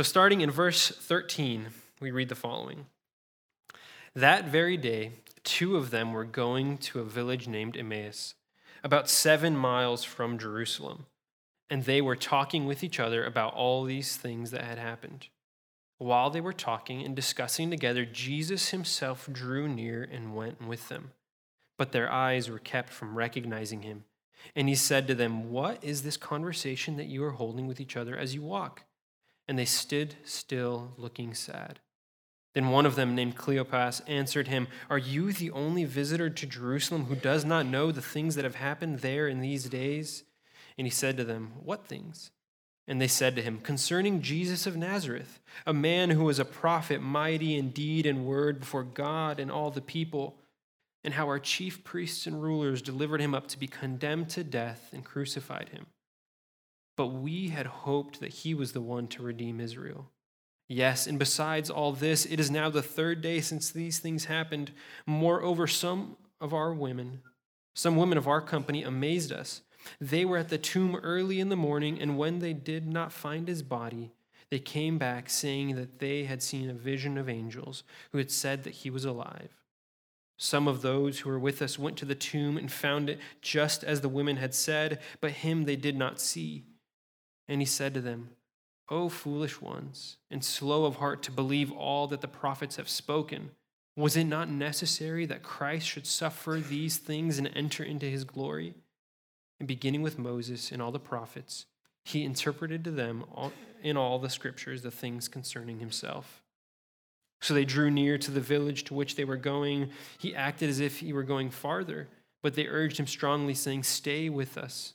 So, starting in verse 13, we read the following That very day, two of them were going to a village named Emmaus, about seven miles from Jerusalem, and they were talking with each other about all these things that had happened. While they were talking and discussing together, Jesus himself drew near and went with them. But their eyes were kept from recognizing him. And he said to them, What is this conversation that you are holding with each other as you walk? And they stood still, looking sad. Then one of them, named Cleopas, answered him, Are you the only visitor to Jerusalem who does not know the things that have happened there in these days? And he said to them, What things? And they said to him, Concerning Jesus of Nazareth, a man who was a prophet, mighty in deed and word before God and all the people, and how our chief priests and rulers delivered him up to be condemned to death and crucified him. But we had hoped that he was the one to redeem Israel. Yes, and besides all this, it is now the third day since these things happened. Moreover, some of our women, some women of our company, amazed us. They were at the tomb early in the morning, and when they did not find his body, they came back saying that they had seen a vision of angels who had said that he was alive. Some of those who were with us went to the tomb and found it just as the women had said, but him they did not see. And he said to them, O foolish ones, and slow of heart to believe all that the prophets have spoken, was it not necessary that Christ should suffer these things and enter into his glory? And beginning with Moses and all the prophets, he interpreted to them all, in all the scriptures the things concerning himself. So they drew near to the village to which they were going. He acted as if he were going farther, but they urged him strongly, saying, Stay with us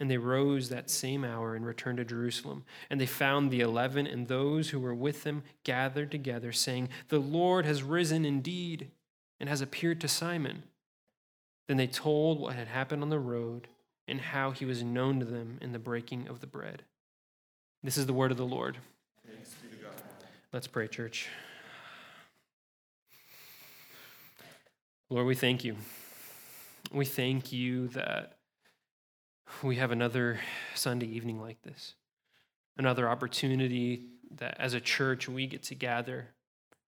And they rose that same hour and returned to Jerusalem. And they found the eleven and those who were with them gathered together, saying, The Lord has risen indeed and has appeared to Simon. Then they told what had happened on the road and how he was known to them in the breaking of the bread. This is the word of the Lord. Let's pray, church. Lord, we thank you. We thank you that we have another Sunday evening like this, another opportunity that as a church we get to gather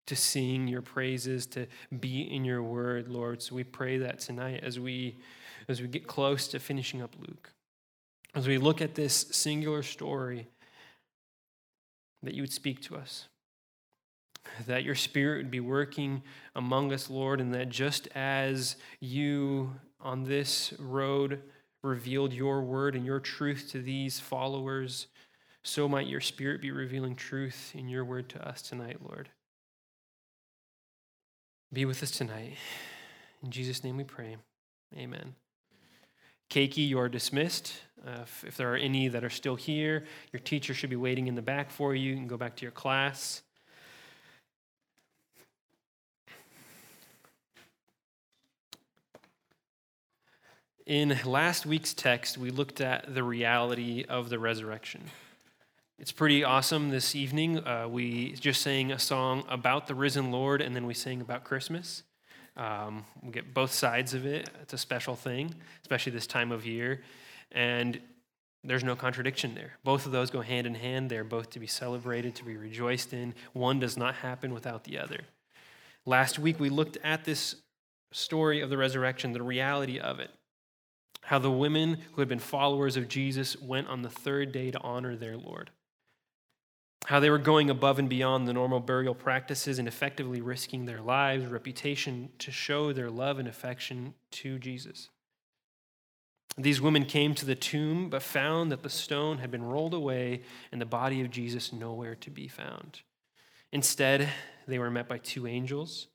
to sing your praises, to be in your word, Lord. So we pray that tonight as we as we get close to finishing up Luke. As we look at this singular story, that you would speak to us. That your spirit would be working among us, Lord, and that just as you on this road revealed your word and your truth to these followers, so might your spirit be revealing truth in your word to us tonight, Lord. Be with us tonight. In Jesus' name we pray. Amen. Keiki, you are dismissed. Uh, if, if, there are any that are still here, your teacher should be waiting in the back for you. You can go back to your class. In last week's text, we looked at the reality of the resurrection. It's pretty awesome this evening. Uh, we just sang a song about the risen Lord, and then we sang about Christmas. Um, we get both sides of it. It's a special thing, especially this time of year. And there's no contradiction there. Both of those go hand in hand. They're both to be celebrated, to be rejoiced in. One does not happen without the other. Last week, we looked at this story of the resurrection, the reality of it how the women who had been followers of Jesus went on the third day to honor their Lord. How they were going above and beyond the normal burial practices and effectively risking their lives, reputation to show their love and affection to Jesus. These women came to the tomb but found that the stone had been rolled away and the body of Jesus nowhere to be found. Instead, they were met by two angels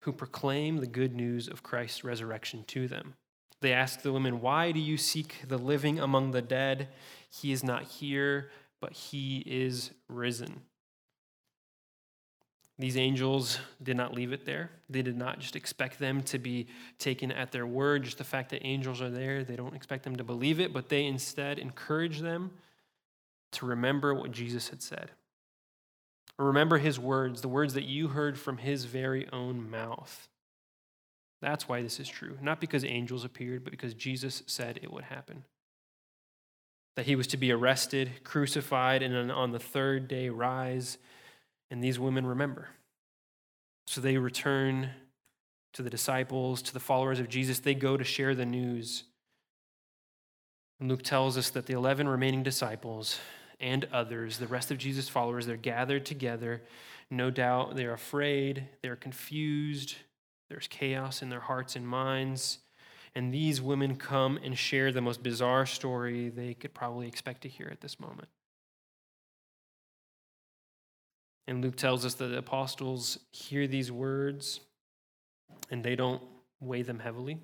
who proclaim the good news of Christ's resurrection to them. They asked the women, Why do you seek the living among the dead? He is not here, but he is risen. These angels did not leave it there. They did not just expect them to be taken at their word. Just the fact that angels are there, they don't expect them to believe it, but they instead encourage them to remember what Jesus had said. Remember his words, the words that you heard from his very own mouth. That's why this is true. Not because angels appeared, but because Jesus said it would happen. That he was to be arrested, crucified, and on the third day rise and these women remember. So they return to the disciples, to the followers of Jesus. They go to share the news. And Luke tells us that the 11 remaining disciples and others, the rest of Jesus' followers, they're gathered together. No doubt they're afraid, they're confused, there's chaos in their hearts and minds. And these women come and share the most bizarre story they could probably expect to hear at this moment. And Luke tells us that the apostles hear these words and they don't weigh them heavily.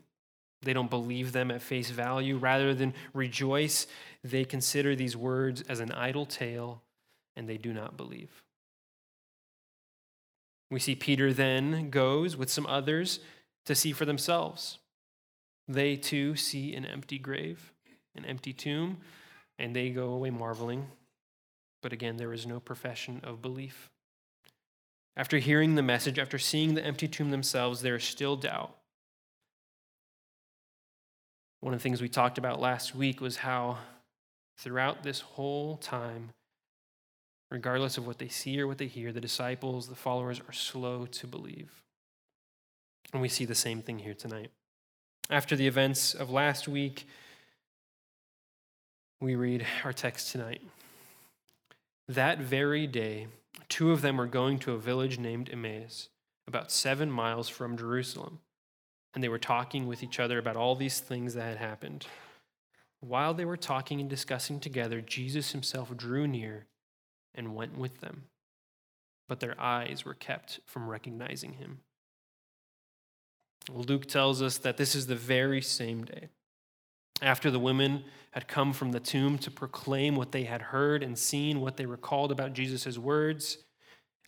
They don't believe them at face value. Rather than rejoice, they consider these words as an idle tale and they do not believe. We see Peter then goes with some others to see for themselves. They too see an empty grave, an empty tomb, and they go away marveling but again, there is no profession of belief. After hearing the message, after seeing the empty tomb themselves, there is still doubt. One of the things we talked about last week was how throughout this whole time, regardless of what they see or what they hear, the disciples, the followers are slow to believe. And we see the same thing here tonight. After the events of last week, we read our text tonight. That very day, two of them were going to a village named Emmaus, about seven miles from Jerusalem, and they were talking with each other about all these things that had happened. While they were talking and discussing together, Jesus himself drew near and went with them, but their eyes were kept from recognizing him. Luke tells us that this is the very same day after the women had come from the tomb to proclaim what they had heard and seen, what they recalled about Jesus' words,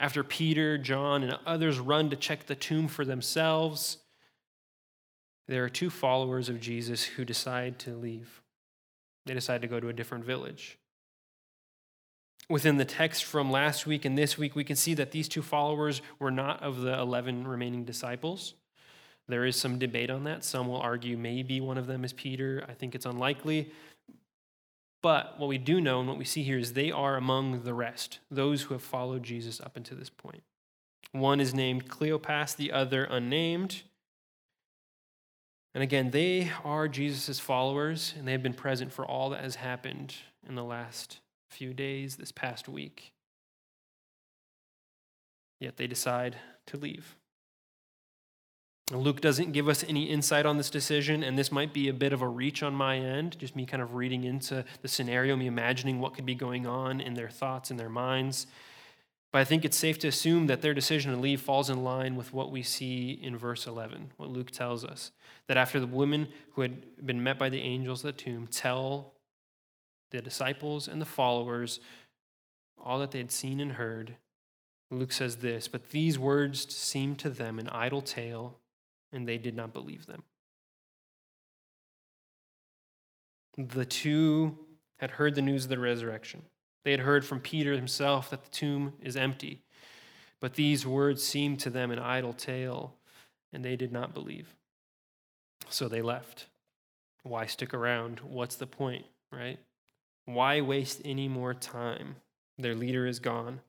after Peter, John, and others run to check the tomb for themselves, there are two followers of Jesus who decide to leave. They decide to go to a different village. Within the text from last week and this week, we can see that these two followers were not of the 11 remaining disciples. There is some debate on that. Some will argue maybe one of them is Peter. I think it's unlikely. But what we do know and what we see here is they are among the rest, those who have followed Jesus up until this point. One is named Cleopas, the other unnamed. And again, they are Jesus' followers, and they have been present for all that has happened in the last few days, this past week. Yet they decide to leave. Luke doesn't give us any insight on this decision, and this might be a bit of a reach on my end, just me kind of reading into the scenario, me imagining what could be going on in their thoughts and their minds. But I think it's safe to assume that their decision to leave falls in line with what we see in verse 11, what Luke tells us. That after the women who had been met by the angels at the tomb tell the disciples and the followers all that they had seen and heard, Luke says this But these words seemed to them an idle tale and they did not believe them. The two had heard the news of the resurrection. They had heard from Peter himself that the tomb is empty. But these words seemed to them an idle tale, and they did not believe. So they left. Why stick around? What's the point, right? Why waste any more time? Their leader is gone.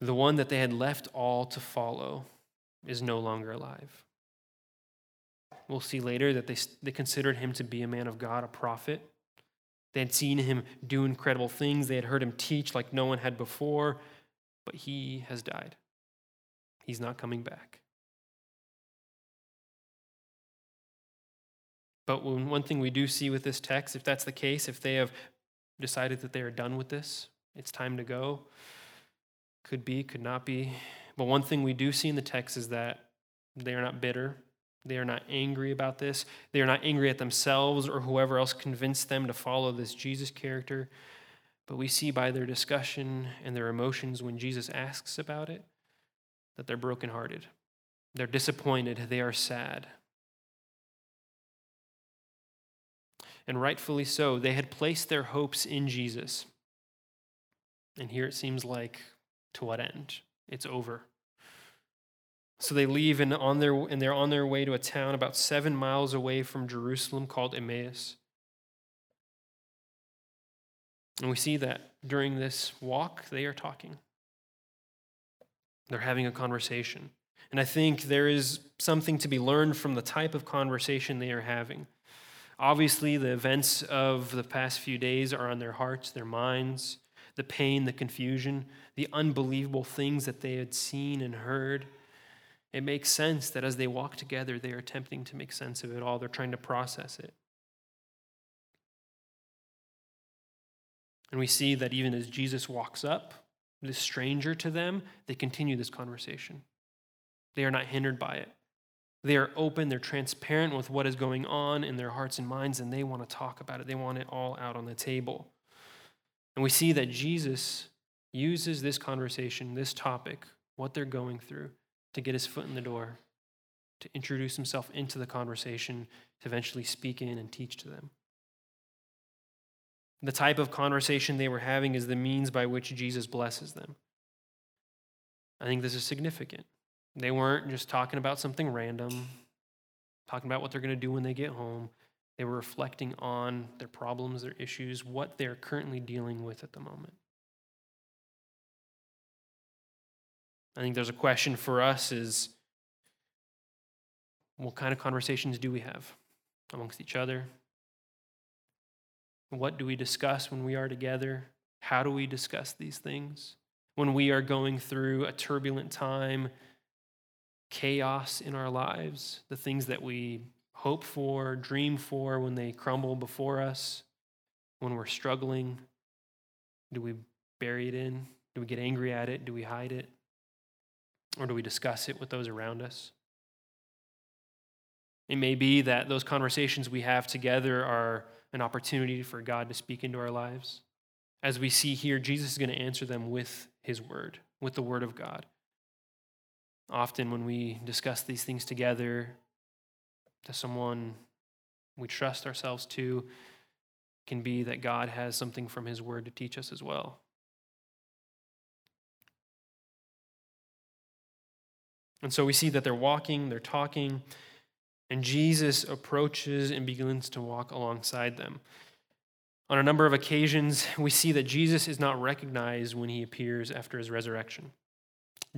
The one that they had left all to follow is no longer alive. We'll see later that they, they considered him to be a man of God, a prophet. They had seen him do incredible things. They had heard him teach like no one had before, but he has died. He's not coming back. But one thing we do see with this text, if that's the case, if they have decided that they are done with this, it's time to go, could be, could not be, but one thing we do see in the text is that they are not bitter. They are not angry about this. They are not angry at themselves or whoever else convinced them to follow this Jesus character. But we see by their discussion and their emotions when Jesus asks about it that they're brokenhearted, they're disappointed, they are sad. And rightfully so, they had placed their hopes in Jesus. And here it seems like to what end? It's over. So they leave and, on their, and they're on their way to a town about seven miles away from Jerusalem called Emmaus. And we see that during this walk, they are talking. They're having a conversation. And I think there is something to be learned from the type of conversation they are having. Obviously, the events of the past few days are on their hearts, their minds, the pain, the confusion, the unbelievable things that they had seen and heard. It makes sense that as they walk together, they are attempting to make sense of it all. They're trying to process it. And we see that even as Jesus walks up, this stranger to them, they continue this conversation. They are not hindered by it. They are open, they're transparent with what is going on in their hearts and minds, and they want to talk about it. They want it all out on the table. And we see that Jesus uses this conversation, this topic, what they're going through, to get his foot in the door, to introduce himself into the conversation, to eventually speak in and teach to them. The type of conversation they were having is the means by which Jesus blesses them. I think this is significant. They weren't just talking about something random, talking about what they're going to do when they get home. They were reflecting on their problems, their issues, what they're currently dealing with at the moment. I think there's a question for us is what kind of conversations do we have amongst each other, what do we discuss when we are together? How do we discuss these things? When we are going through a turbulent time, chaos in our lives, the things that we hope for, dream for, when they crumble before us, when we're struggling, do we bury it in? Do we get angry at it? Do we hide it? Or do we discuss it with those around us? It may be that those conversations we have together are an opportunity for God to speak into our lives. As we see here, Jesus is going to answer them with his word, with the word of God. Often, when we discuss these things together to someone we trust ourselves to, can be that God has something from his word to teach us as well. And so we see that they're walking, they're talking, and Jesus approaches and begins to walk alongside them. On a number of occasions, we see that Jesus is not recognized when he appears after his resurrection.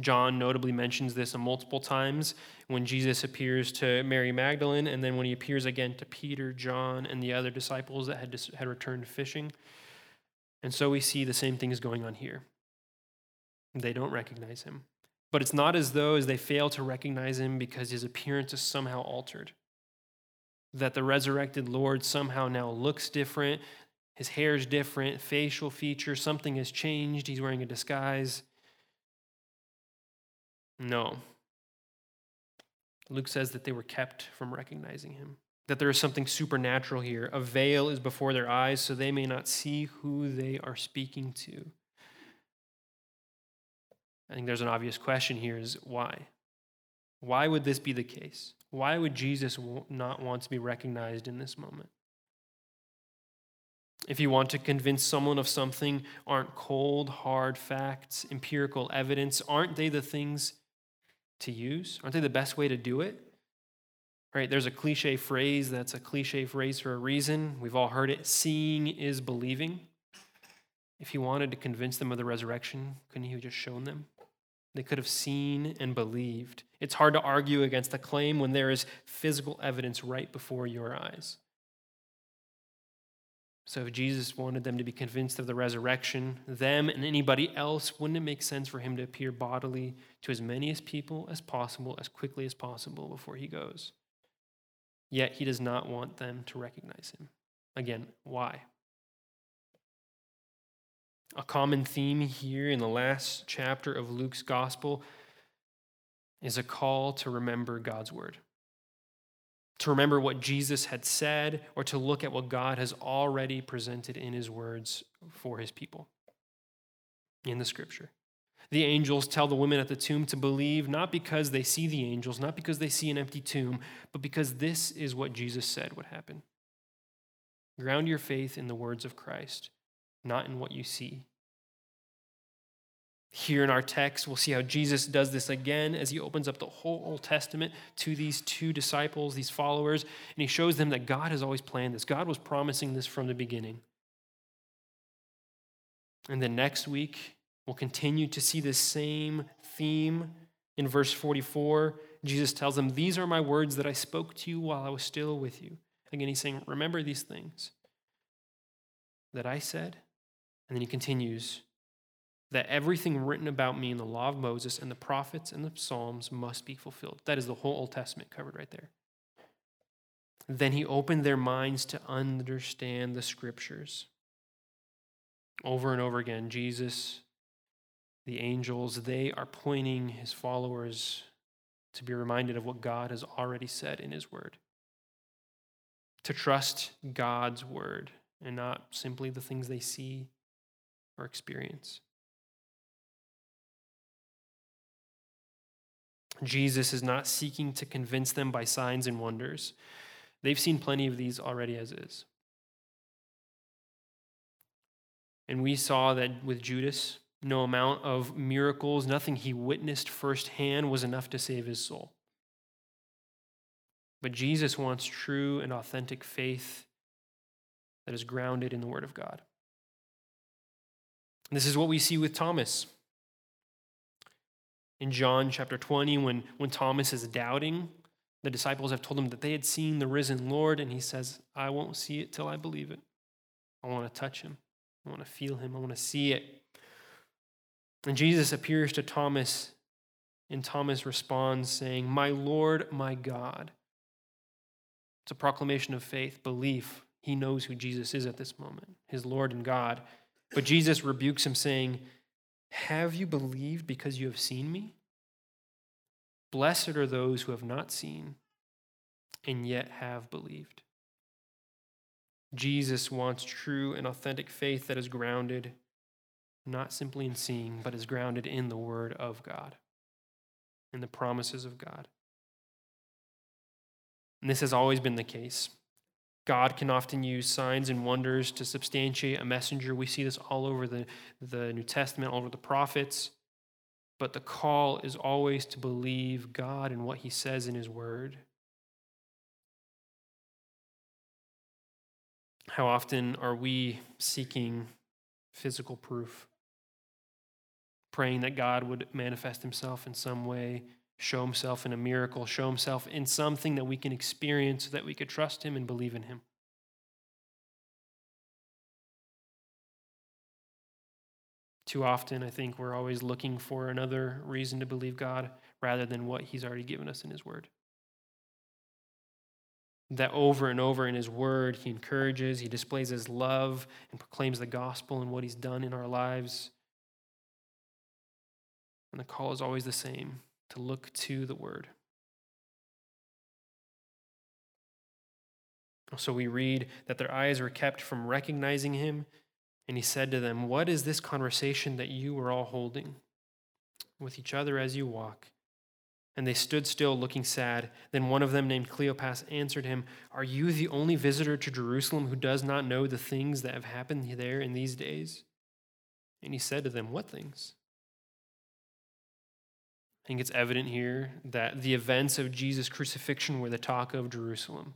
John notably mentions this multiple times when Jesus appears to Mary Magdalene, and then when he appears again to Peter, John, and the other disciples that had, had returned fishing. And so we see the same thing is going on here. They don't recognize him. But it's not as though as they fail to recognize him because his appearance is somehow altered. That the resurrected Lord somehow now looks different, his hair is different, facial features, something has changed, he's wearing a disguise. No. Luke says that they were kept from recognizing him, that there is something supernatural here. A veil is before their eyes so they may not see who they are speaking to. I think there's an obvious question here is why? Why would this be the case? Why would Jesus not want to be recognized in this moment? If you want to convince someone of something, aren't cold, hard facts, empirical evidence, aren't they the things to use? Aren't they the best way to do it? Right? There's a cliche phrase that's a cliche phrase for a reason. We've all heard it seeing is believing. If he wanted to convince them of the resurrection, couldn't he have just shown them? They could have seen and believed. It's hard to argue against a claim when there is physical evidence right before your eyes. So, if Jesus wanted them to be convinced of the resurrection, them and anybody else, wouldn't it make sense for him to appear bodily to as many as people as possible, as quickly as possible before he goes? Yet he does not want them to recognize him. Again, why? A common theme here in the last chapter of Luke's gospel is a call to remember God's word, to remember what Jesus had said, or to look at what God has already presented in his words for his people in the scripture. The angels tell the women at the tomb to believe not because they see the angels, not because they see an empty tomb, but because this is what Jesus said would happen. Ground your faith in the words of Christ, not in what you see. Here in our text, we'll see how Jesus does this again as he opens up the whole Old Testament to these two disciples, these followers, and he shows them that God has always planned this. God was promising this from the beginning. And then next week, we'll continue to see this same theme. In verse 44, Jesus tells them, These are my words that I spoke to you while I was still with you. Again, he's saying, Remember these things that I said. And then he continues, that everything written about me in the law of Moses and the prophets and the Psalms must be fulfilled. That is the whole Old Testament covered right there. Then he opened their minds to understand the scriptures. Over and over again, Jesus, the angels, they are pointing his followers to be reminded of what God has already said in his word. To trust God's word and not simply the things they see or experience. Jesus is not seeking to convince them by signs and wonders. They've seen plenty of these already as is. And we saw that with Judas, no amount of miracles, nothing he witnessed firsthand was enough to save his soul. But Jesus wants true and authentic faith that is grounded in the Word of God. This is what we see with Thomas in John chapter 20 when, when Thomas is doubting. The disciples have told him that they had seen the risen Lord, and he says, I won't see it till I believe it. I want to touch him. I want to feel him. I want to see it. And Jesus appears to Thomas, and Thomas responds, saying, My Lord, my God. It's a proclamation of faith, belief. He knows who Jesus is at this moment, his Lord and God. But Jesus rebukes him, saying, have you believed because you have seen me? Blessed are those who have not seen and yet have believed. Jesus wants true and authentic faith that is grounded not simply in seeing, but is grounded in the Word of God, in the promises of God. And this has always been the case. God can often use signs and wonders to substantiate a messenger. We see this all over the, the New Testament, all over the prophets. But the call is always to believe God and what he says in his word. How often are we seeking physical proof? Praying that God would manifest himself in some way show himself in a miracle, show himself in something that we can experience so that we could trust him and believe in him. Too often, I think we're always looking for another reason to believe God rather than what he's already given us in his word. That over and over in his word, he encourages, he displays his love, and proclaims the gospel and what he's done in our lives. And the call is always the same to look to the Word. So we read that their eyes were kept from recognizing him, and he said to them, What is this conversation that you are all holding with each other as you walk? And they stood still, looking sad. Then one of them, named Cleopas, answered him, Are you the only visitor to Jerusalem who does not know the things that have happened there in these days? And he said to them, What things? I think it's evident here that the events of Jesus' crucifixion were the talk of Jerusalem.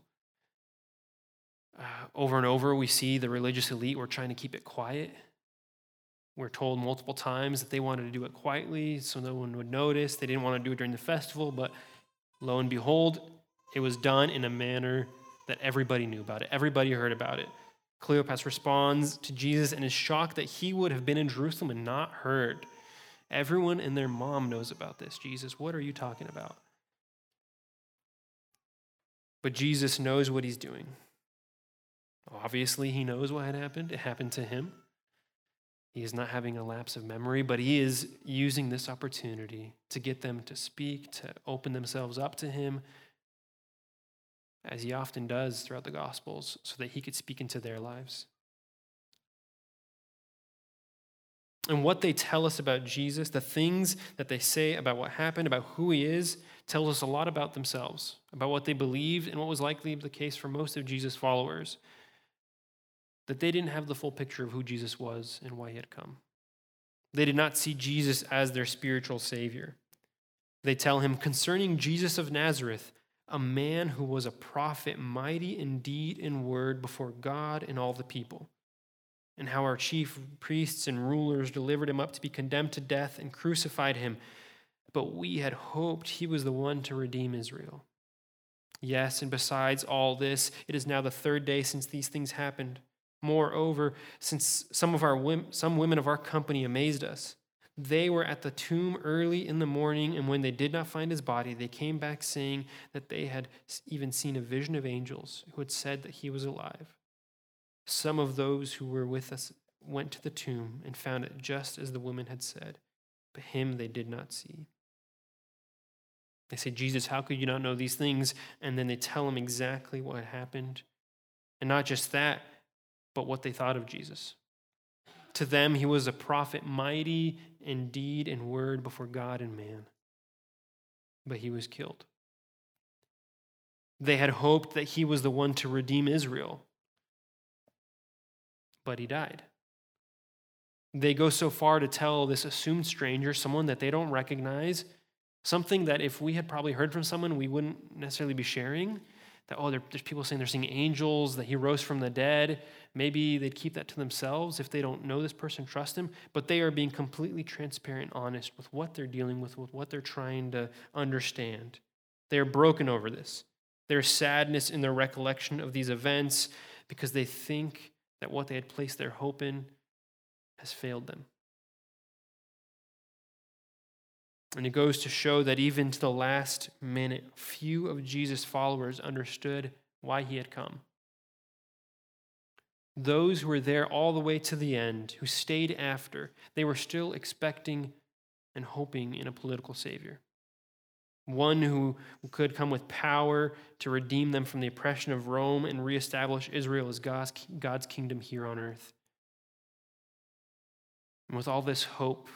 Uh, over and over, we see the religious elite were trying to keep it quiet. We're told multiple times that they wanted to do it quietly so no one would notice. They didn't want to do it during the festival, but lo and behold, it was done in a manner that everybody knew about it. Everybody heard about it. Cleopas responds to Jesus and is shocked that he would have been in Jerusalem and not heard. Everyone and their mom knows about this. Jesus, what are you talking about? But Jesus knows what he's doing. Obviously, he knows what had happened. It happened to him. He is not having a lapse of memory, but he is using this opportunity to get them to speak, to open themselves up to him, as he often does throughout the Gospels, so that he could speak into their lives. And what they tell us about Jesus, the things that they say about what happened, about who he is, tells us a lot about themselves, about what they believed, and what was likely the case for most of Jesus' followers. That they didn't have the full picture of who Jesus was and why he had come. They did not see Jesus as their spiritual Savior. They tell him concerning Jesus of Nazareth, a man who was a prophet, mighty in deed and word before God and all the people and how our chief priests and rulers delivered him up to be condemned to death and crucified him. But we had hoped he was the one to redeem Israel. Yes, and besides all this, it is now the third day since these things happened. Moreover, since some of our some women of our company amazed us, they were at the tomb early in the morning, and when they did not find his body, they came back saying that they had even seen a vision of angels who had said that he was alive. Some of those who were with us went to the tomb and found it just as the woman had said, but him they did not see. They say, Jesus, how could you not know these things? And then they tell him exactly what happened. And not just that, but what they thought of Jesus. To them, he was a prophet, mighty in deed and word before God and man. But he was killed. They had hoped that he was the one to redeem Israel but he died. They go so far to tell this assumed stranger, someone that they don't recognize, something that if we had probably heard from someone, we wouldn't necessarily be sharing. That, oh, there's people saying they're seeing angels, that he rose from the dead. Maybe they'd keep that to themselves if they don't know this person, trust him. But they are being completely transparent, honest with what they're dealing with, with what they're trying to understand. They are broken over this. There's sadness in their recollection of these events because they think that what they had placed their hope in has failed them. And it goes to show that even to the last minute, few of Jesus' followers understood why he had come. Those who were there all the way to the end, who stayed after, they were still expecting and hoping in a political savior one who could come with power to redeem them from the oppression of Rome and reestablish Israel as God's, God's kingdom here on earth. And with all this hope,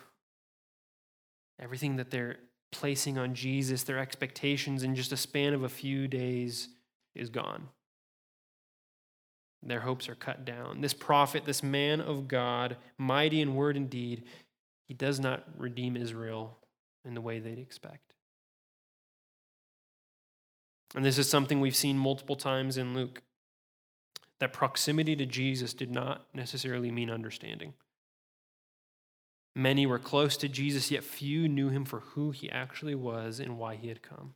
everything that they're placing on Jesus, their expectations in just a span of a few days is gone. Their hopes are cut down. This prophet, this man of God, mighty in word and deed, he does not redeem Israel in the way they'd expect. And this is something we've seen multiple times in Luke that proximity to Jesus did not necessarily mean understanding. Many were close to Jesus, yet few knew him for who he actually was and why he had come.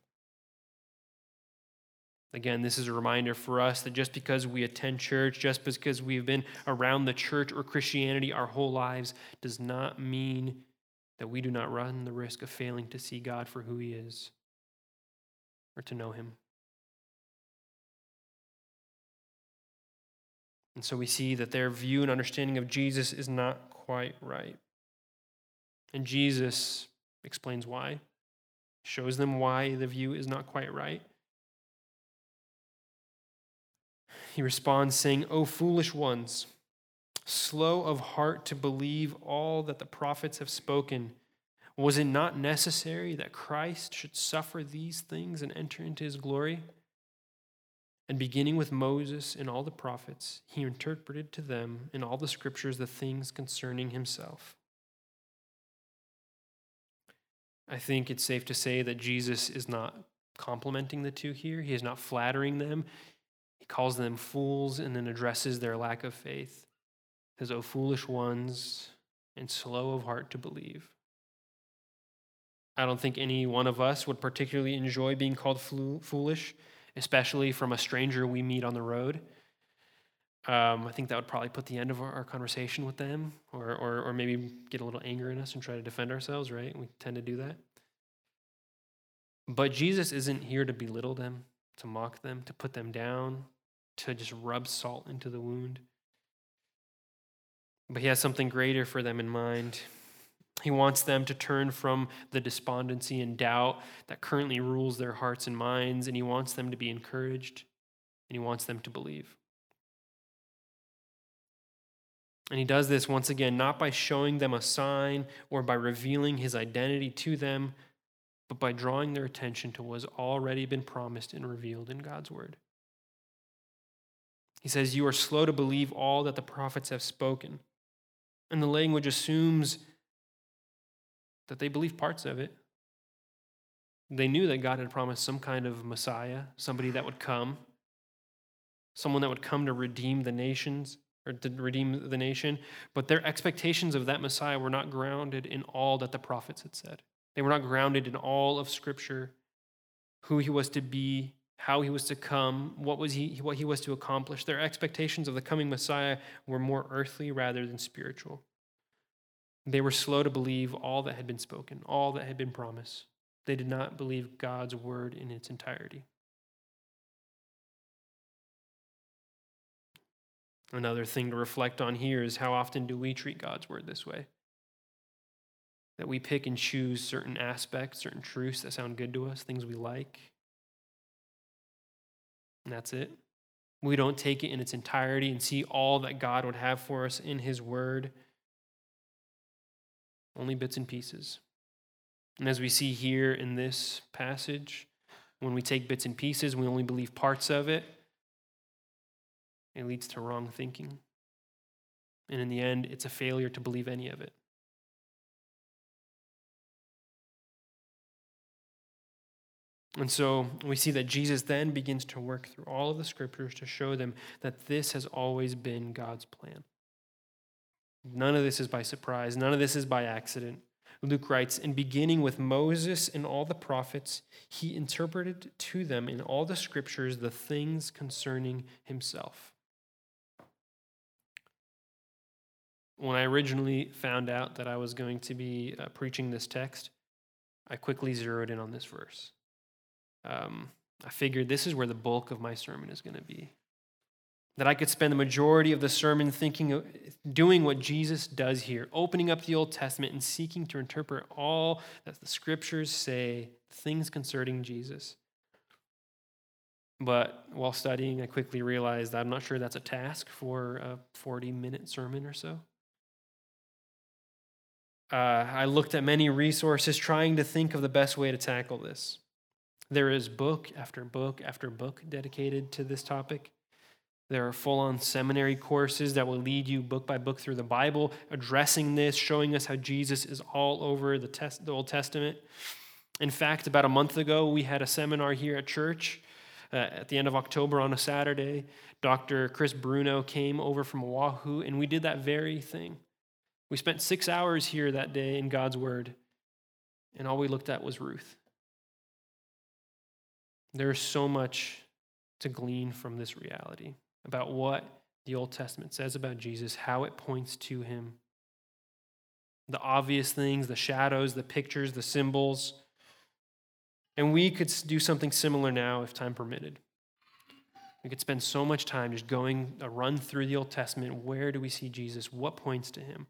Again, this is a reminder for us that just because we attend church, just because we've been around the church or Christianity our whole lives, does not mean that we do not run the risk of failing to see God for who he is or to know him. And so we see that their view and understanding of Jesus is not quite right. And Jesus explains why, shows them why the view is not quite right. He responds, saying, O foolish ones, slow of heart to believe all that the prophets have spoken. Was it not necessary that Christ should suffer these things and enter into his glory? And beginning with Moses and all the prophets, he interpreted to them in all the scriptures the things concerning himself. I think it's safe to say that Jesus is not complimenting the two here. He is not flattering them. He calls them fools and then addresses their lack of faith. He says, O foolish ones, and slow of heart to believe. I don't think any one of us would particularly enjoy being called foolish especially from a stranger we meet on the road. Um, I think that would probably put the end of our, our conversation with them, or, or, or maybe get a little anger in us and try to defend ourselves, right? We tend to do that. But Jesus isn't here to belittle them, to mock them, to put them down, to just rub salt into the wound. But he has something greater for them in mind. He wants them to turn from the despondency and doubt that currently rules their hearts and minds, and He wants them to be encouraged, and He wants them to believe. And he does this once again, not by showing them a sign or by revealing his identity to them, but by drawing their attention to what has already been promised and revealed in God's word. He says, You are slow to believe all that the prophets have spoken. And the language assumes that they believe parts of it. They knew that God had promised some kind of Messiah, somebody that would come, someone that would come to redeem the nations or to redeem the nation. But their expectations of that Messiah were not grounded in all that the prophets had said. They were not grounded in all of Scripture, who he was to be, how he was to come, what was he what he was to accomplish. Their expectations of the coming Messiah were more earthly rather than spiritual. They were slow to believe all that had been spoken, all that had been promised. They did not believe God's word in its entirety. Another thing to reflect on here is how often do we treat God's word this way? That we pick and choose certain aspects, certain truths that sound good to us, things we like. And that's it. We don't take it in its entirety and see all that God would have for us in His word. Only bits and pieces. And as we see here in this passage, when we take bits and pieces, we only believe parts of it, it leads to wrong thinking. And in the end, it's a failure to believe any of it. And so we see that Jesus then begins to work through all of the scriptures to show them that this has always been God's plan. None of this is by surprise, none of this is by accident. Luke writes, in beginning with Moses and all the prophets, he interpreted to them in all the scriptures the things concerning himself. When I originally found out that I was going to be uh, preaching this text, I quickly zeroed in on this verse. Um, I figured this is where the bulk of my sermon is going to be. That I could spend the majority of the sermon thinking, doing what Jesus does here, opening up the Old Testament and seeking to interpret all that the scriptures say, things concerning Jesus. But while studying, I quickly realized I'm not sure that's a task for a 40 minute sermon or so. Uh, I looked at many resources trying to think of the best way to tackle this. There is book after book after book dedicated to this topic. There are full on seminary courses that will lead you book by book through the Bible, addressing this, showing us how Jesus is all over the, the Old Testament. In fact, about a month ago, we had a seminar here at church uh, at the end of October on a Saturday. Dr. Chris Bruno came over from Oahu, and we did that very thing. We spent six hours here that day in God's Word, and all we looked at was Ruth. There is so much to glean from this reality about what the Old Testament says about Jesus, how it points to him. The obvious things, the shadows, the pictures, the symbols. And we could do something similar now if time permitted. We could spend so much time just going a run through the Old Testament. Where do we see Jesus? What points to him?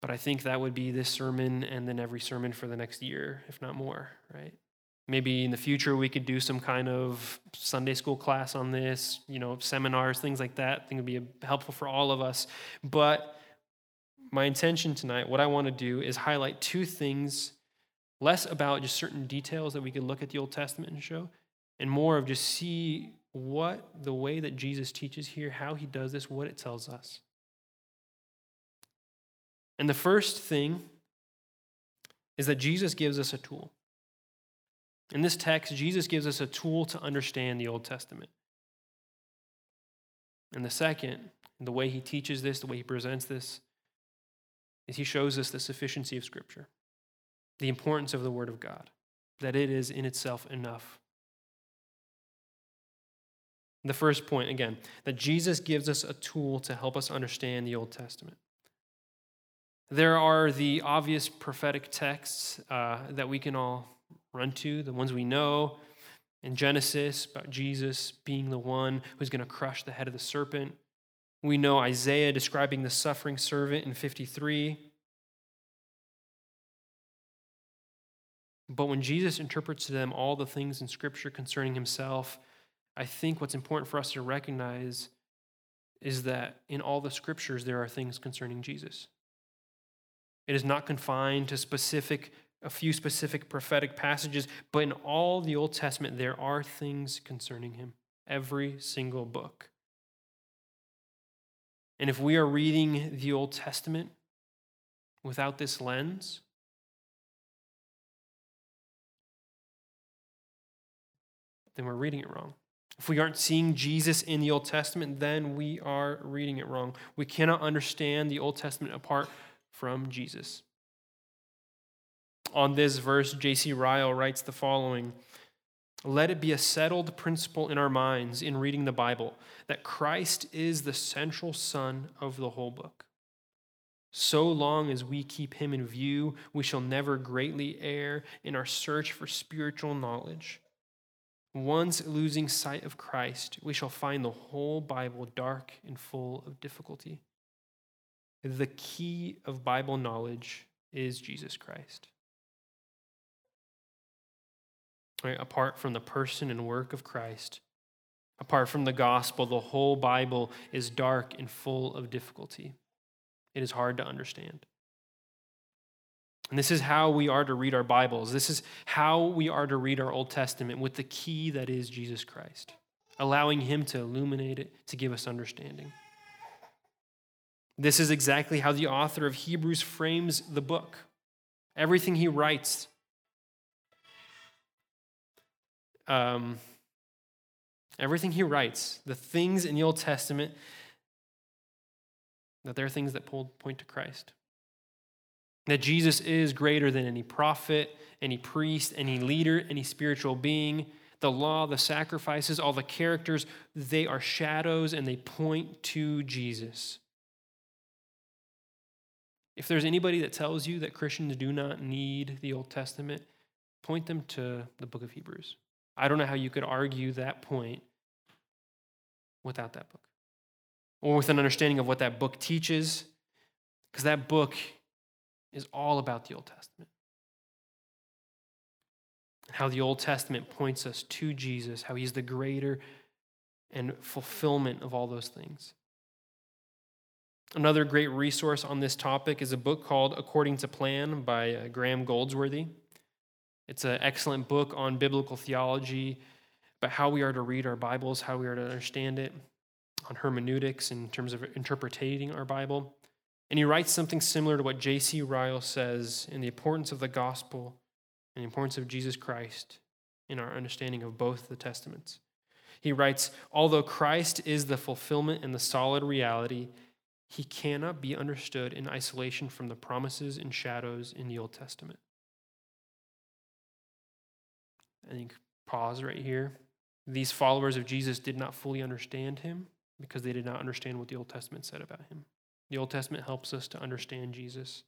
But I think that would be this sermon and then every sermon for the next year, if not more, right? Maybe in the future we could do some kind of Sunday school class on this, you know, seminars, things like that. I think would be uh, helpful for all of us. But my intention tonight, what I want to do is highlight two things, less about just certain details that we could look at the Old Testament and show, and more of just see what the way that Jesus teaches here, how he does this, what it tells us. And the first thing is that Jesus gives us a tool. In this text, Jesus gives us a tool to understand the Old Testament. And the second, the way he teaches this, the way he presents this, is he shows us the sufficiency of Scripture, the importance of the Word of God, that it is in itself enough. The first point, again, that Jesus gives us a tool to help us understand the Old Testament. There are the obvious prophetic texts uh, that we can all run to, the ones we know in Genesis about Jesus being the one who's going to crush the head of the serpent. We know Isaiah describing the suffering servant in 53. But when Jesus interprets to them all the things in Scripture concerning himself, I think what's important for us to recognize is that in all the scriptures there are things concerning Jesus. It is not confined to specific a few specific prophetic passages, but in all the Old Testament there are things concerning him. Every single book. And if we are reading the Old Testament without this lens, then we're reading it wrong. If we aren't seeing Jesus in the Old Testament, then we are reading it wrong. We cannot understand the Old Testament apart from Jesus. On this verse, J.C. Ryle writes the following Let it be a settled principle in our minds in reading the Bible that Christ is the central sun of the whole book. So long as we keep him in view, we shall never greatly err in our search for spiritual knowledge. Once losing sight of Christ, we shall find the whole Bible dark and full of difficulty. The key of Bible knowledge is Jesus Christ. Right? Apart from the person and work of Christ, apart from the gospel, the whole Bible is dark and full of difficulty. It is hard to understand. And this is how we are to read our Bibles. This is how we are to read our Old Testament with the key that is Jesus Christ, allowing Him to illuminate it, to give us understanding. This is exactly how the author of Hebrews frames the book. Everything he writes, um, everything he writes, the things in the Old Testament, that they're things that point to Christ. That Jesus is greater than any prophet, any priest, any leader, any spiritual being. The law, the sacrifices, all the characters, they are shadows and they point to Jesus. If there's anybody that tells you that Christians do not need the Old Testament, point them to the book of Hebrews. I don't know how you could argue that point without that book or with an understanding of what that book teaches, because that book is all about the Old Testament. How the Old Testament points us to Jesus, how he's the greater and fulfillment of all those things. Another great resource on this topic is a book called According to Plan by uh, Graham Goldsworthy. It's an excellent book on biblical theology, about how we are to read our Bibles, how we are to understand it, on hermeneutics in terms of interpreting our Bible. And he writes something similar to what J.C. Ryle says in the importance of the gospel and the importance of Jesus Christ in our understanding of both the Testaments. He writes, although Christ is the fulfillment and the solid reality, he cannot be understood in isolation from the promises and shadows in the Old Testament. I think pause right here. These followers of Jesus did not fully understand him because they did not understand what the Old Testament said about him. The Old Testament helps us to understand Jesus.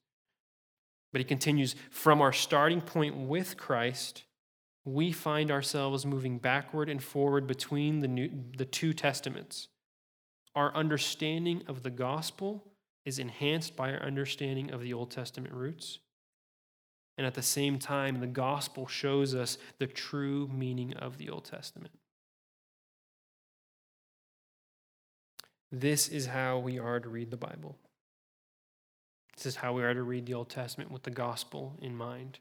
But he continues from our starting point with Christ, we find ourselves moving backward and forward between the, new, the two testaments. Our understanding of the gospel is enhanced by our understanding of the Old Testament roots. And at the same time, the gospel shows us the true meaning of the Old Testament. This is how we are to read the Bible. This is how we are to read the Old Testament with the gospel in mind.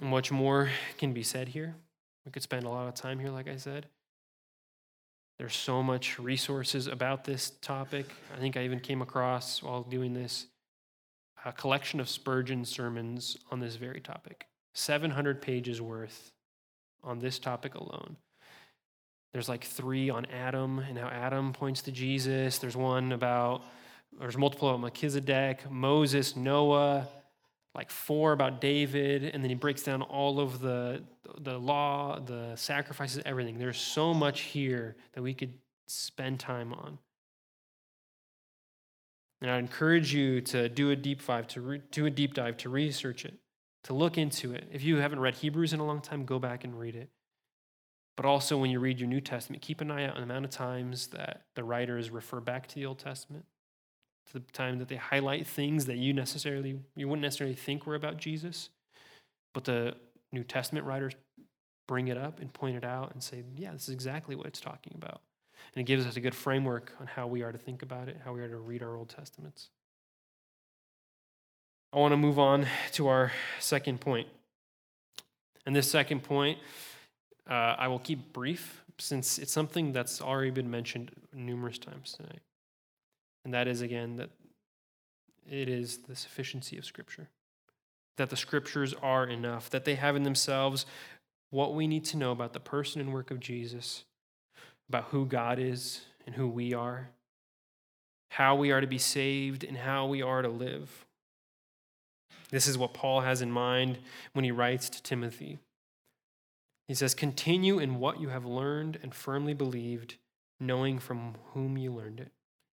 Much more can be said here. We could spend a lot of time here, like I said. There's so much resources about this topic. I think I even came across while doing this a collection of Spurgeon sermons on this very topic. 700 pages worth on this topic alone. There's like three on Adam and how Adam points to Jesus. There's one about, there's multiple about Melchizedek, Moses, Noah, like four about David, and then he breaks down all of the, the law, the sacrifices, everything. There's so much here that we could spend time on. And I encourage you to do a deep dive, to re- do a deep dive, to research it, to look into it. If you haven't read Hebrews in a long time, go back and read it. But also, when you read your New Testament, keep an eye out on the amount of times that the writers refer back to the Old Testament, to the time that they highlight things that you necessarily you wouldn't necessarily think were about Jesus, but the New Testament writers bring it up and point it out and say, yeah, this is exactly what it's talking about. And it gives us a good framework on how we are to think about it, how we are to read our Old Testaments. I want to move on to our second point. And this second point, uh, I will keep brief since it's something that's already been mentioned numerous times tonight. And that is, again, that it is the sufficiency of Scripture. That the Scriptures are enough, that they have in themselves what we need to know about the person and work of Jesus, about who God is and who we are, how we are to be saved, and how we are to live. This is what Paul has in mind when he writes to Timothy. He says, Continue in what you have learned and firmly believed, knowing from whom you learned it,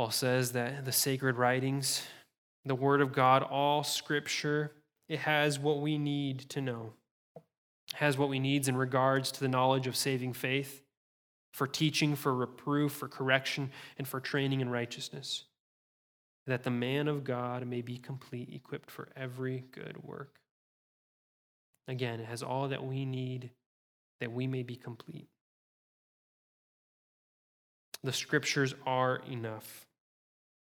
Paul says that the sacred writings, the Word of God, all Scripture, it has what we need to know. It has what we need in regards to the knowledge of saving faith, for teaching, for reproof, for correction, and for training in righteousness that the man of God may be complete, equipped for every good work. Again, it has all that we need that we may be complete. The scriptures are enough.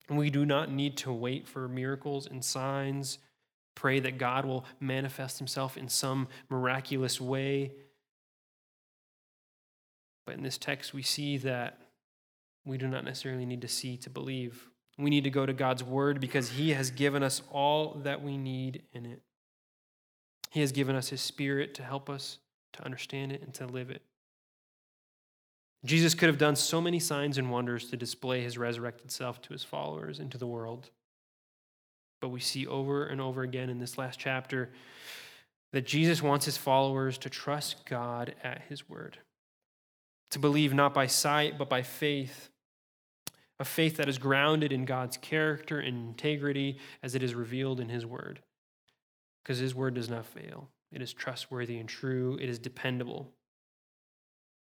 We do not need to wait for miracles and signs, pray that God will manifest himself in some miraculous way. But in this text, we see that we do not necessarily need to see to believe. We need to go to God's word because He has given us all that we need in it. He has given us His Spirit to help us to understand it and to live it. Jesus could have done so many signs and wonders to display His resurrected self to His followers and to the world. But we see over and over again in this last chapter that Jesus wants His followers to trust God at His word, to believe not by sight, but by faith a faith that is grounded in God's character and integrity as it is revealed in His Word. Because His Word does not fail, it is trustworthy and true, it is dependable.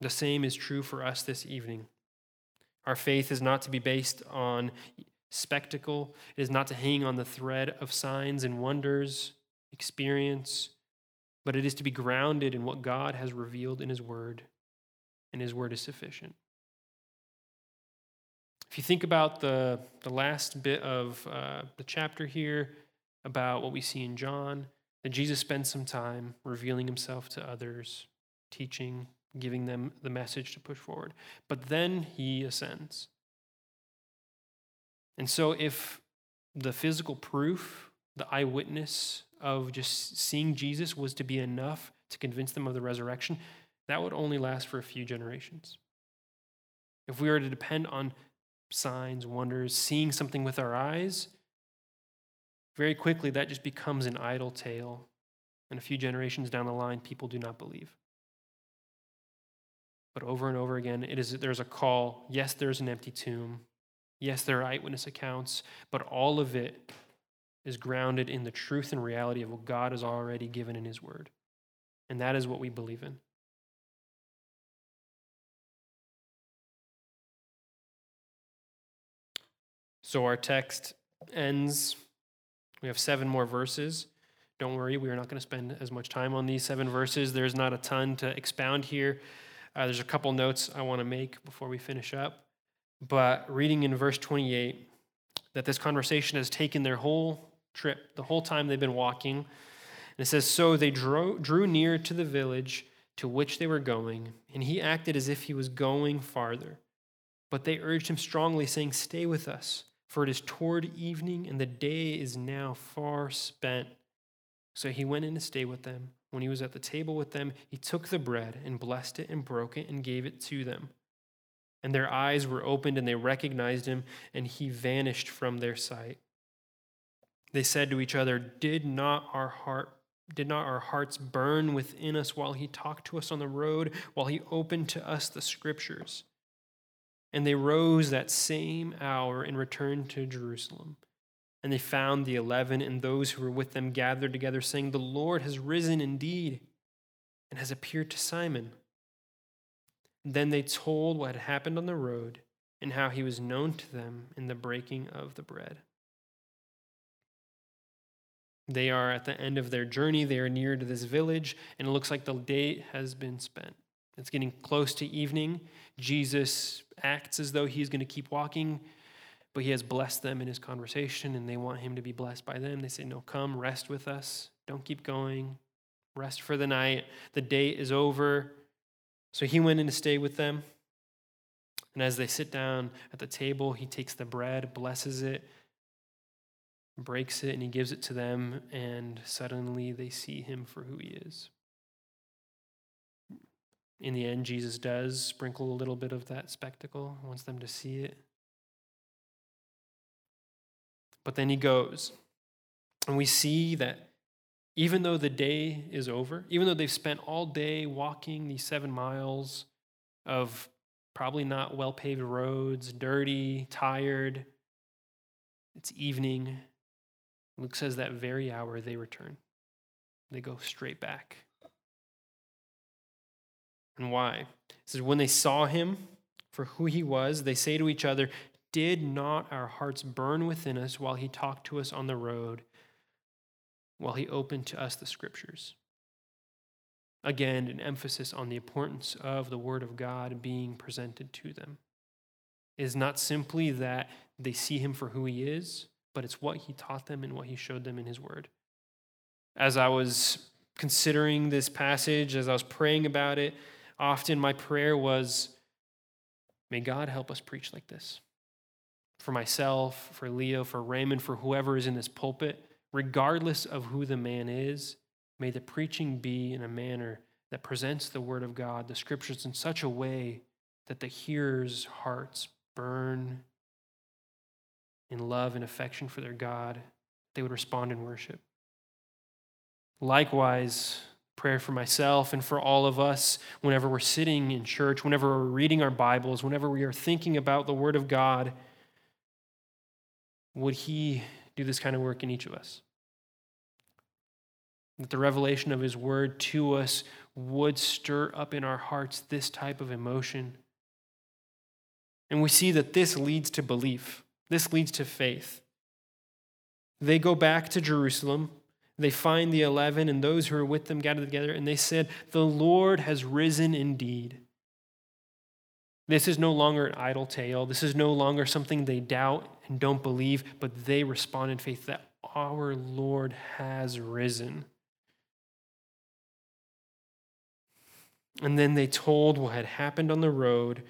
The same is true for us this evening. Our faith is not to be based on spectacle, it is not to hang on the thread of signs and wonders, experience, but it is to be grounded in what God has revealed in His Word, and His Word is sufficient. If you think about the, the last bit of uh, the chapter here about what we see in John, that Jesus spends some time revealing himself to others, teaching, giving them the message to push forward. But then he ascends. And so, if the physical proof, the eyewitness of just seeing Jesus was to be enough to convince them of the resurrection, that would only last for a few generations. If we were to depend on signs, wonders, seeing something with our eyes, very quickly that just becomes an idle tale. And a few generations down the line, people do not believe. But over and over again, it is, there's a call. Yes, there's an empty tomb. Yes, there are eyewitness accounts, but all of it is grounded in the truth and reality of what God has already given in His Word. And that is what we believe in. So our text ends. We have seven more verses. Don't worry, we are not going to spend as much time on these seven verses. There's not a ton to expound here. Uh, there's a couple notes I want to make before we finish up. But reading in verse 28, that this conversation has taken their whole trip, the whole time they've been walking. And it says, So they drew, drew near to the village to which they were going, and he acted as if he was going farther. But they urged him strongly, saying, Stay with us for it is toward evening, and the day is now far spent. So he went in to stay with them. When he was at the table with them, he took the bread and blessed it and broke it and gave it to them. And their eyes were opened and they recognized him, and he vanished from their sight. They said to each other, Did not our heart did not our hearts burn within us while he talked to us on the road, while he opened to us the scriptures? And they rose that same hour and returned to Jerusalem. And they found the eleven and those who were with them gathered together, saying, The Lord has risen indeed and has appeared to Simon. Then they told what had happened on the road and how he was known to them in the breaking of the bread. They are at the end of their journey. They are near to this village, and it looks like the day has been spent. It's getting close to evening. Jesus acts as though he's going to keep walking, but he has blessed them in his conversation, and they want him to be blessed by them. They say, No, come, rest with us. Don't keep going. Rest for the night. The day is over. So he went in to stay with them. And as they sit down at the table, he takes the bread, blesses it, breaks it, and he gives it to them, and suddenly they see him for who he is. In the end, Jesus does sprinkle a little bit of that spectacle, wants them to see it. But then he goes, and we see that even though the day is over, even though they've spent all day walking these seven miles of probably not well paved roads, dirty, tired, it's evening, Luke says that very hour they return. They go straight back. And why? It says, when they saw him for who he was, they say to each other, Did not our hearts burn within us while he talked to us on the road, while he opened to us the scriptures? Again, an emphasis on the importance of the word of God being presented to them. It is not simply that they see him for who he is, but it's what he taught them and what he showed them in his word. As I was considering this passage, as I was praying about it, often my prayer was, May God help us preach like this. For myself, for Leo, for Raymond, for whoever is in this pulpit, regardless of who the man is, may the preaching be in a manner that presents the word of God, the scriptures, in such a way that the hearers' hearts burn in love and affection for their God, they would respond in worship. Likewise, prayer for myself and for all of us whenever we're sitting in church, whenever we're reading our Bibles, whenever we are thinking about the Word of God, would He do this kind of work in each of us? That the revelation of His Word to us would stir up in our hearts this type of emotion. And we see that this leads to belief. This leads to faith. They go back to Jerusalem. They find the eleven and those who are with them gathered together, and they said, The Lord has risen indeed. This is no longer an idle tale. This is no longer something they doubt and don't believe, but they respond in faith that our Lord has risen. And then they told what had happened on the road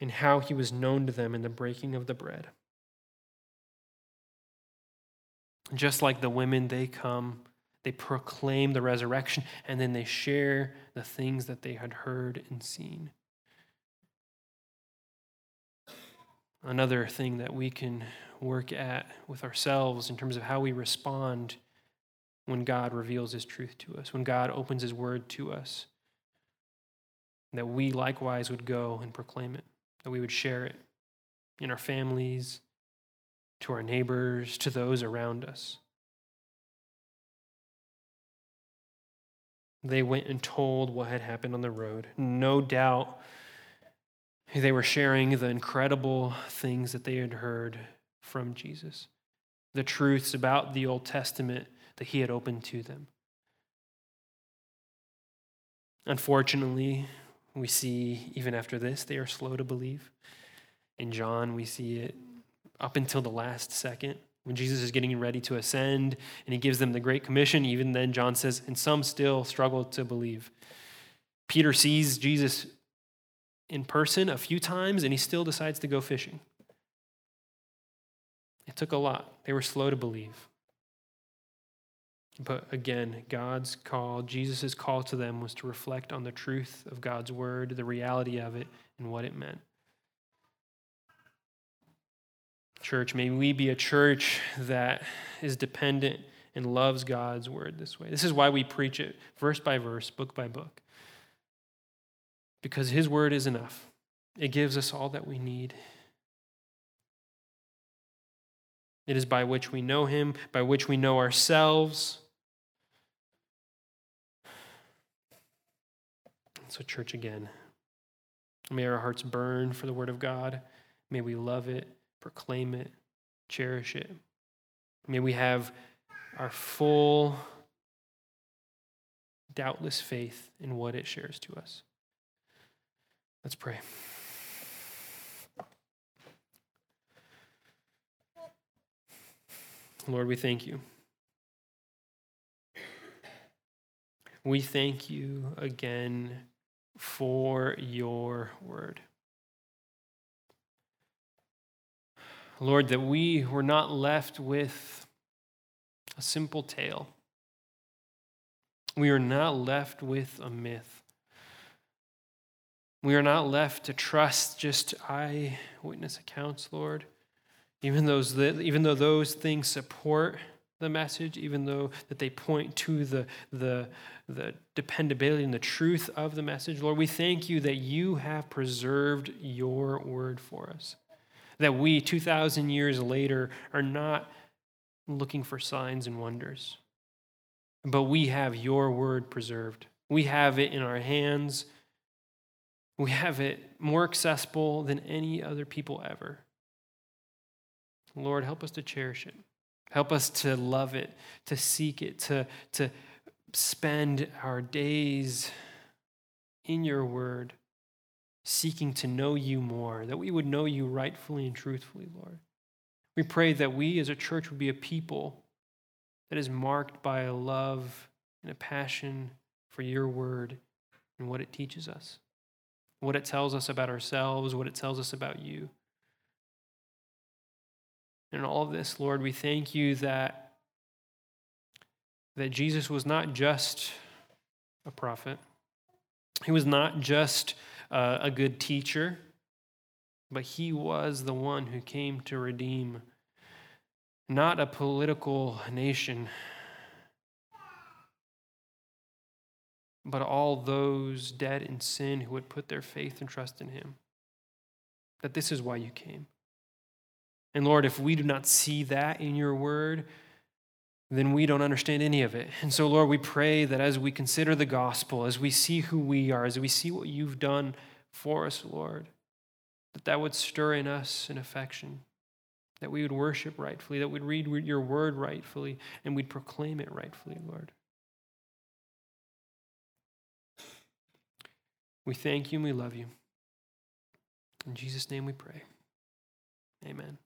and how he was known to them in the breaking of the bread. Just like the women, they come, they proclaim the resurrection, and then they share the things that they had heard and seen. Another thing that we can work at with ourselves in terms of how we respond when God reveals his truth to us, when God opens his word to us, that we likewise would go and proclaim it, that we would share it in our families, to our neighbors, to those around us. They went and told what had happened on the road. No doubt they were sharing the incredible things that they had heard from Jesus, the truths about the Old Testament that he had opened to them. Unfortunately, we see even after this, they are slow to believe. In John, we see it up until the last second when Jesus is getting ready to ascend and he gives them the Great Commission. Even then, John says, and some still struggle to believe. Peter sees Jesus in person a few times and he still decides to go fishing. It took a lot. They were slow to believe. But again, God's call, Jesus' call to them was to reflect on the truth of God's word, the reality of it, and what it meant. Church, may we be a church that is dependent and loves God's word this way. This is why we preach it verse by verse, book by book. Because his word is enough, it gives us all that we need. It is by which we know him, by which we know ourselves. So, church, again, may our hearts burn for the word of God. May we love it, proclaim it, cherish it. May we have our full, doubtless faith in what it shares to us. Let's pray. Lord, we thank you. We thank you again for your word. Lord, that we were not left with a simple tale. We are not left with a myth. We are not left to trust just eyewitness accounts, Lord. Even, those, even though those things support the message, even though that they point to the, the, the dependability and the truth of the message, Lord, we thank you that you have preserved your word for us that we, 2,000 years later, are not looking for signs and wonders. But we have your word preserved. We have it in our hands. We have it more accessible than any other people ever. Lord, help us to cherish it. Help us to love it, to seek it, to, to spend our days in your word seeking to know you more, that we would know you rightfully and truthfully, Lord. We pray that we as a church would be a people that is marked by a love and a passion for your word and what it teaches us, what it tells us about ourselves, what it tells us about you. In all of this, Lord, we thank you that, that Jesus was not just a prophet. He was not just uh, a good teacher, but he was the one who came to redeem not a political nation, but all those dead in sin who would put their faith and trust in him. That this is why you came. And Lord, if we do not see that in your word, then we don't understand any of it. And so, Lord, we pray that as we consider the gospel, as we see who we are, as we see what you've done for us, Lord, that that would stir in us an affection, that we would worship rightfully, that we'd read your word rightfully, and we'd proclaim it rightfully, Lord. We thank you and we love you. In Jesus' name we pray. Amen.